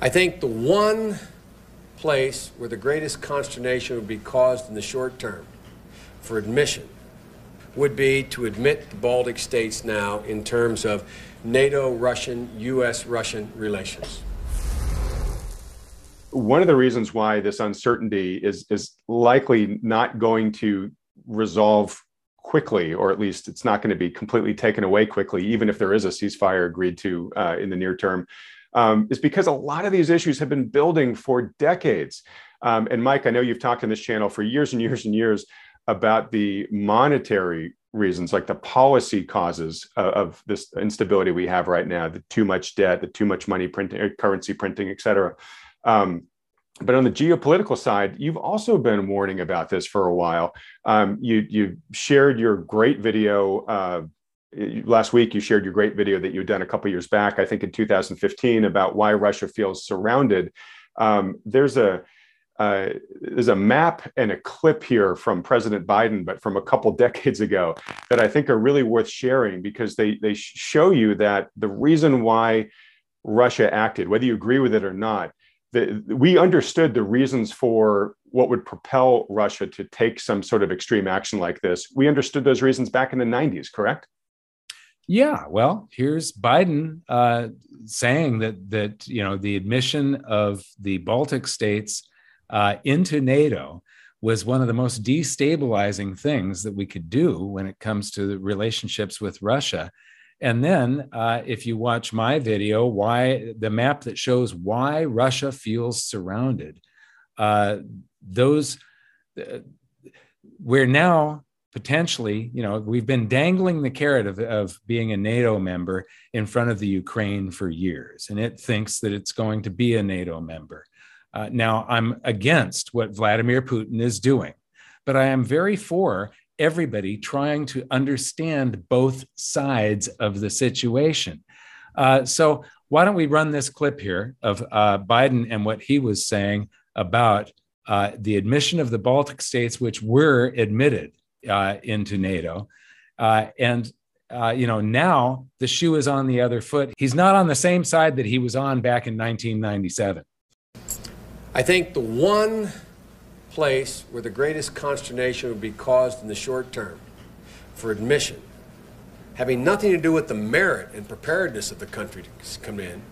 I think the one place where the greatest consternation would be caused in the short term for admission would be to admit the Baltic states now in terms of NATO Russian, US Russian relations. One of the reasons why this uncertainty is, is likely not going to resolve quickly, or at least it's not going to be completely taken away quickly, even if there is a ceasefire agreed to uh, in the near term, um, is because a lot of these issues have been building for decades. Um, and Mike, I know you've talked on this channel for years and years and years about the monetary reasons, like the policy causes of, of this instability we have right now, the too much debt, the too much money printing, currency printing, et cetera. Um, but on the geopolitical side, you've also been warning about this for a while. Um, you you shared your great video uh, last week. You shared your great video that you'd done a couple years back, I think in 2015, about why Russia feels surrounded. Um, there's a uh, there's a map and a clip here from President Biden, but from a couple decades ago, that I think are really worth sharing because they they show you that the reason why Russia acted, whether you agree with it or not, the, we understood the reasons for what would propel Russia to take some sort of extreme action like this. We understood those reasons back in the 90s, correct? Yeah, well, here's Biden uh, saying that that you know the admission of the Baltic states uh, into NATO was one of the most destabilizing things that we could do when it comes to relationships with Russia. And then, uh, if you watch my video, why the map that shows why Russia feels surrounded, uh, those uh, we're now potentially, you know, we've been dangling the carrot of, of being a NATO member in front of the Ukraine for years, and it thinks that it's going to be a NATO member. Uh, now, I'm against what Vladimir Putin is doing, but I am very for everybody trying to understand both sides of the situation. Uh, so, why don't we run this clip here of uh, Biden and what he was saying about uh, the admission of the Baltic states, which were admitted uh, into NATO. Uh, and uh, you know, now the shoe is on the other foot. He's not on the same side that he was on back in 1997. I think the one place where the greatest consternation would be caused in the short term for admission, having nothing to do with the merit and preparedness of the country to come in,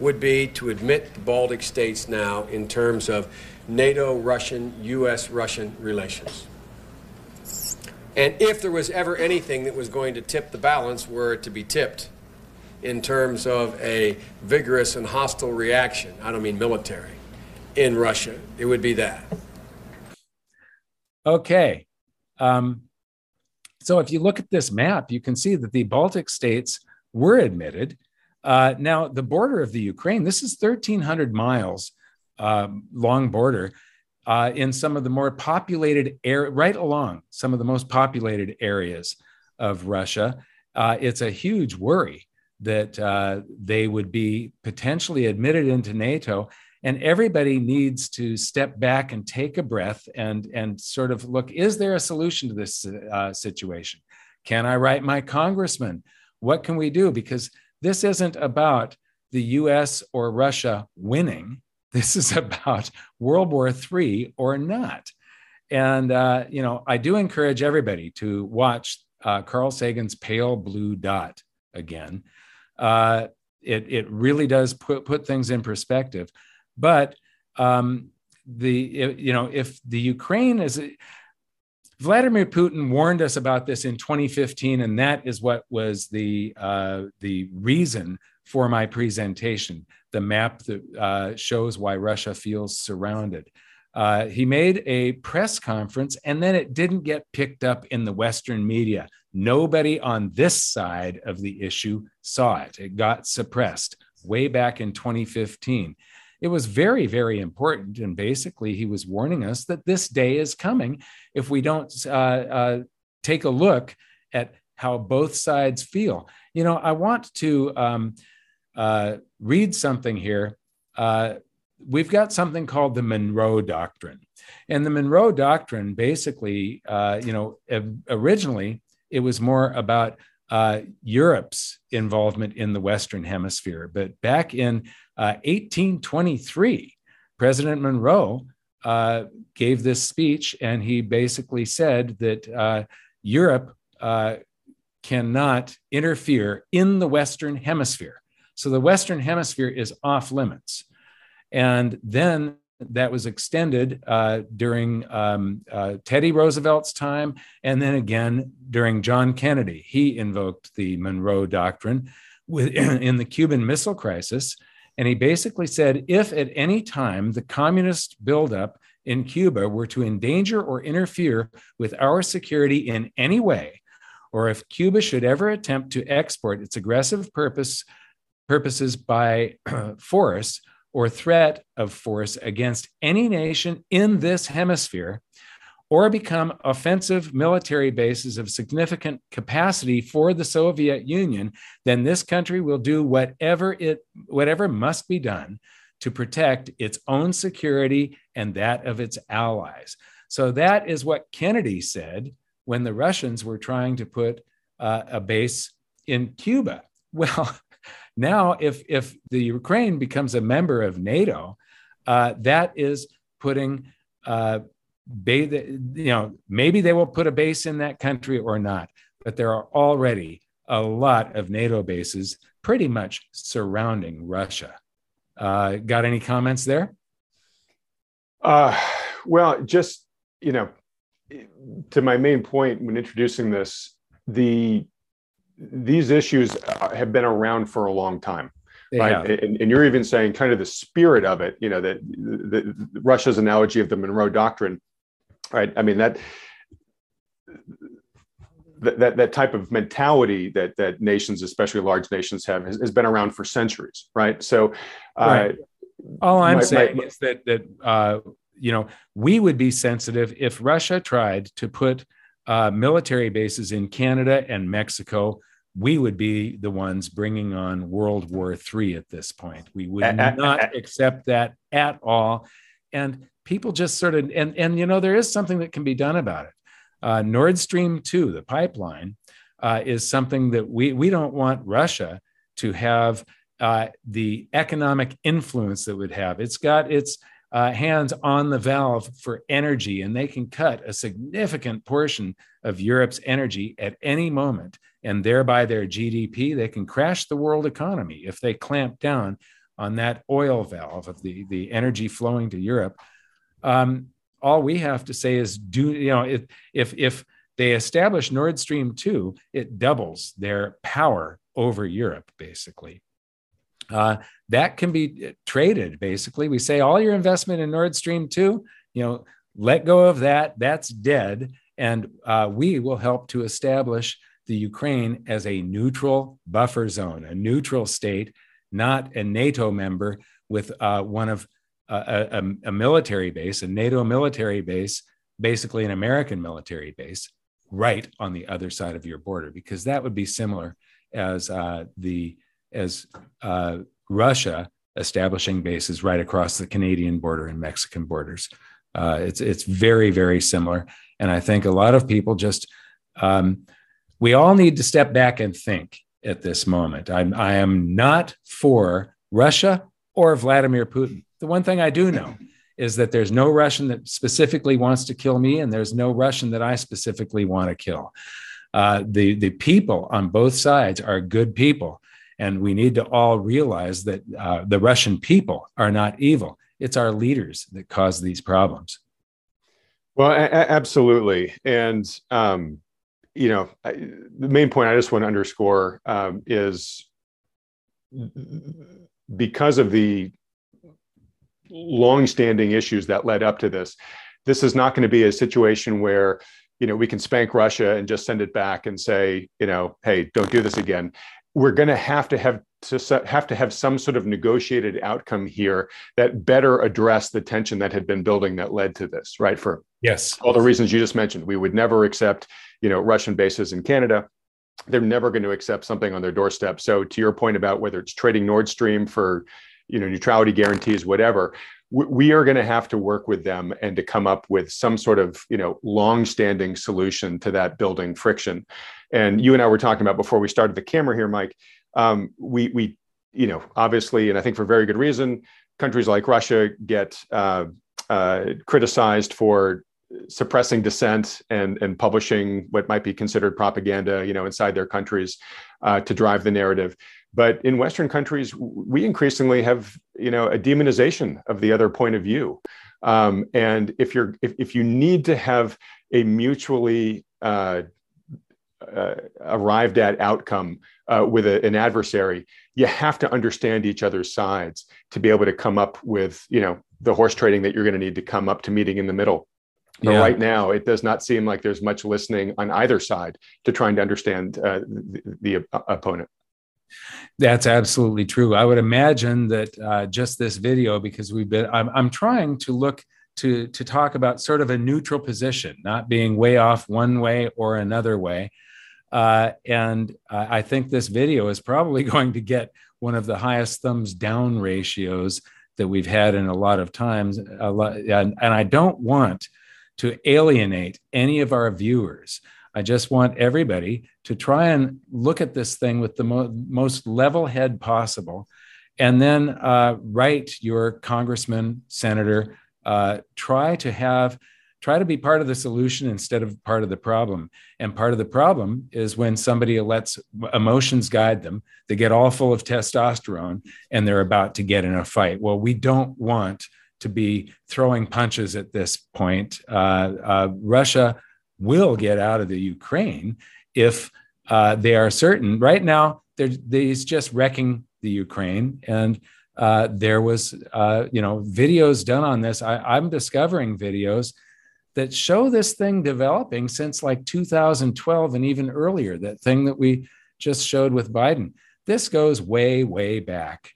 would be to admit the Baltic states now in terms of NATO Russian, US Russian relations. And if there was ever anything that was going to tip the balance, were it to be tipped in terms of a vigorous and hostile reaction, I don't mean military, in Russia, it would be that. Okay. Um, so if you look at this map, you can see that the Baltic states were admitted. Uh, now, the border of the Ukraine, this is 1,300 miles uh, long border uh, in some of the more populated air, right along some of the most populated areas of Russia. Uh, it's a huge worry that uh, they would be potentially admitted into NATO. And everybody needs to step back and take a breath and, and sort of look is there a solution to this uh, situation? Can I write my congressman? What can we do? Because this isn't about the US or Russia winning. This is about World War III or not. And, uh, you know, I do encourage everybody to watch uh, Carl Sagan's Pale Blue Dot again. Uh, it, it really does put, put things in perspective. But um, the, you know, if the Ukraine is, Vladimir Putin warned us about this in 2015, and that is what was the uh, the reason for my presentation, the map that uh, shows why Russia feels surrounded. Uh, he made a press conference and then it didn't get picked up in the Western media. Nobody on this side of the issue saw it. It got suppressed way back in 2015. It was very, very important. And basically, he was warning us that this day is coming if we don't uh, uh take a look at how both sides feel. You know, I want to um, uh, read something here. Uh, we've got something called the Monroe Doctrine. And the Monroe Doctrine basically, uh, you know, originally it was more about uh, Europe's involvement in the Western Hemisphere. But back in uh, 1823, President Monroe uh, gave this speech, and he basically said that uh, Europe uh, cannot interfere in the Western Hemisphere. So the Western Hemisphere is off limits. And then that was extended uh, during um, uh, Teddy Roosevelt's time, and then again during John Kennedy. He invoked the Monroe Doctrine with, in the Cuban Missile Crisis. And he basically said if at any time the communist buildup in Cuba were to endanger or interfere with our security in any way, or if Cuba should ever attempt to export its aggressive purpose, purposes by force, or threat of force against any nation in this hemisphere or become offensive military bases of significant capacity for the Soviet Union, then this country will do whatever it whatever must be done to protect its own security and that of its allies. So that is what Kennedy said when the Russians were trying to put uh, a base in Cuba. Well, now, if if the Ukraine becomes a member of NATO, uh, that is putting uh, you know maybe they will put a base in that country or not, but there are already a lot of NATO bases pretty much surrounding Russia. Uh, got any comments there? Uh, well, just you know, to my main point when introducing this, the these issues uh, have been around for a long time. They right. And, and, you're even saying kind of the spirit of it, you know, that the, the, Russia's analogy of the Monroe Doctrine, right? I mean, that, that, that type of mentality that, that nations, especially large nations have has, has been around for centuries. Right. So, uh, all I'm my, saying my, is that, that, uh, you know, we would be sensitive if Russia tried to put uh, military bases in Canada and Mexico, we would be the ones bringing on World War III at this point. We would not accept that at all. And people just sort of, and, and you know, there is something that can be done about it. Uh, Nord Stream 2, the pipeline, uh, is something that we, we don't want Russia to have uh, the economic influence that would have. It's got its uh, hands on the valve for energy, and they can cut a significant portion of Europe's energy at any moment, and thereby their GDP. They can crash the world economy if they clamp down on that oil valve of the, the energy flowing to Europe. Um, all we have to say is do you know if if if they establish Nord Stream 2, it doubles their power over Europe, basically. Uh, that can be traded basically. We say all your investment in Nord Stream 2, you know, let go of that. That's dead. And uh, we will help to establish the Ukraine as a neutral buffer zone, a neutral state, not a NATO member with uh, one of uh, a, a, military base, a NATO military base, basically an American military base, right on the other side of your border, because that would be similar as uh, the as uh, Russia establishing bases right across the Canadian border and Mexican borders. Uh, it's it's very very similar, and I think a lot of people just um, we all need to step back and think at this moment. I'm I am not for Russia or Vladimir Putin. The one thing I do know is that there's no Russian that specifically wants to kill me, and there's no Russian that I specifically want to kill. Uh, the the people on both sides are good people, and we need to all realize that uh, the Russian people are not evil. It's our leaders that cause these problems. Well, a- absolutely. And, um, you know, I, the main point I just want to underscore um, is because of the long-standing issues that led up to this, this is not going to be a situation where you know we can spank Russia and just send it back and say, you know, hey, don't do this again we're going to have to have to have to have some sort of negotiated outcome here that better address the tension that had been building that led to this right? For yes. all the reasons you just mentioned. We would never accept you know russian bases in canada. They're never going to accept something on their doorstep. So to your point about whether it's trading nord stream for you know neutrality guarantees whatever we are going to have to work with them and to come up with some sort of you know long-standing solution to that building friction and you and i were talking about before we started the camera here mike um, we we you know obviously and i think for very good reason countries like russia get uh, uh, criticized for suppressing dissent and and publishing what might be considered propaganda you know inside their countries uh, to drive the narrative but in Western countries, we increasingly have, you know, a demonization of the other point of view. Um, and if you're, if, if you need to have a mutually uh, arrived at outcome uh, with a, an adversary, you have to understand each other's sides to be able to come up with, you know, the horse trading that you're going to need to come up to meeting in the middle. But yeah. right now, it does not seem like there's much listening on either side to trying to understand uh, the, the opponent. That's absolutely true. I would imagine that uh, just this video, because we've been, I'm, I'm trying to look to to talk about sort of a neutral position, not being way off one way or another way. Uh, and I think this video is probably going to get one of the highest thumbs down ratios that we've had in a lot of times. Lot, and, and I don't want to alienate any of our viewers. I just want everybody to try and look at this thing with the mo- most level head possible. And then uh, write your congressman, senator, uh, try to have, try to be part of the solution instead of part of the problem. And part of the problem is when somebody lets emotions guide them, they get all full of testosterone and they're about to get in a fight. Well, we don't want to be throwing punches at this point. Uh, uh Russia will get out of the Ukraine if uh, they are certain. Right now, they're they's just wrecking the Ukraine, and uh, there was, uh, you know, videos done on this. I, I'm discovering videos that show this thing developing since like 2012 and even earlier. That thing that we just showed with Biden. This goes way, way back.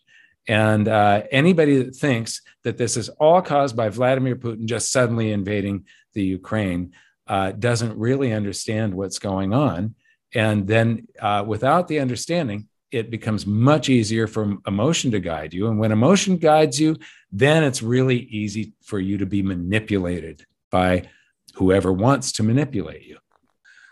And uh, anybody that thinks that this is all caused by Vladimir Putin just suddenly invading the Ukraine uh, doesn't really understand what's going on. And then uh, without the understanding, it becomes much easier for emotion to guide you. And when emotion guides you, then it's really easy for you to be manipulated by whoever wants to manipulate you.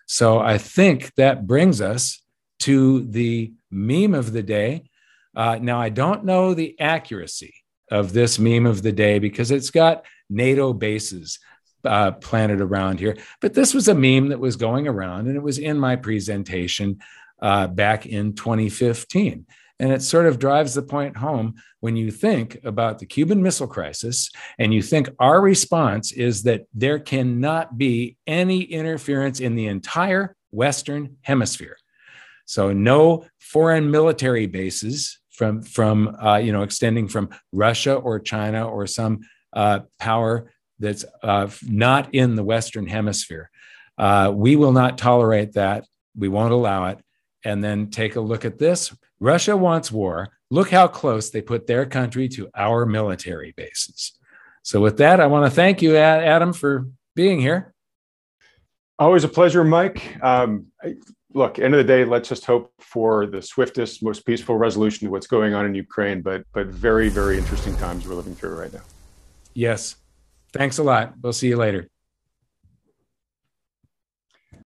So I think that brings us to the meme of the day. Uh, now, I don't know the accuracy of this meme of the day because it's got NATO bases uh, planted around here. But this was a meme that was going around, and it was in my presentation uh, back in 2015. And it sort of drives the point home when you think about the Cuban Missile Crisis and you think our response is that there cannot be any interference in the entire Western Hemisphere. So, no foreign military bases from, from uh, you know, extending from Russia or China or some uh, power that's uh, not in the Western Hemisphere. Uh, we will not tolerate that. We won't allow it. And then take a look at this. Russia wants war. Look how close they put their country to our military bases. So, with that, I want to thank you, Adam, for being here. Always a pleasure, Mike. Um, look, end of the day, let's just hope for the swiftest, most peaceful resolution to what's going on in Ukraine. But, but very, very interesting times we're living through right now. Yes. Thanks a lot. We'll see you later.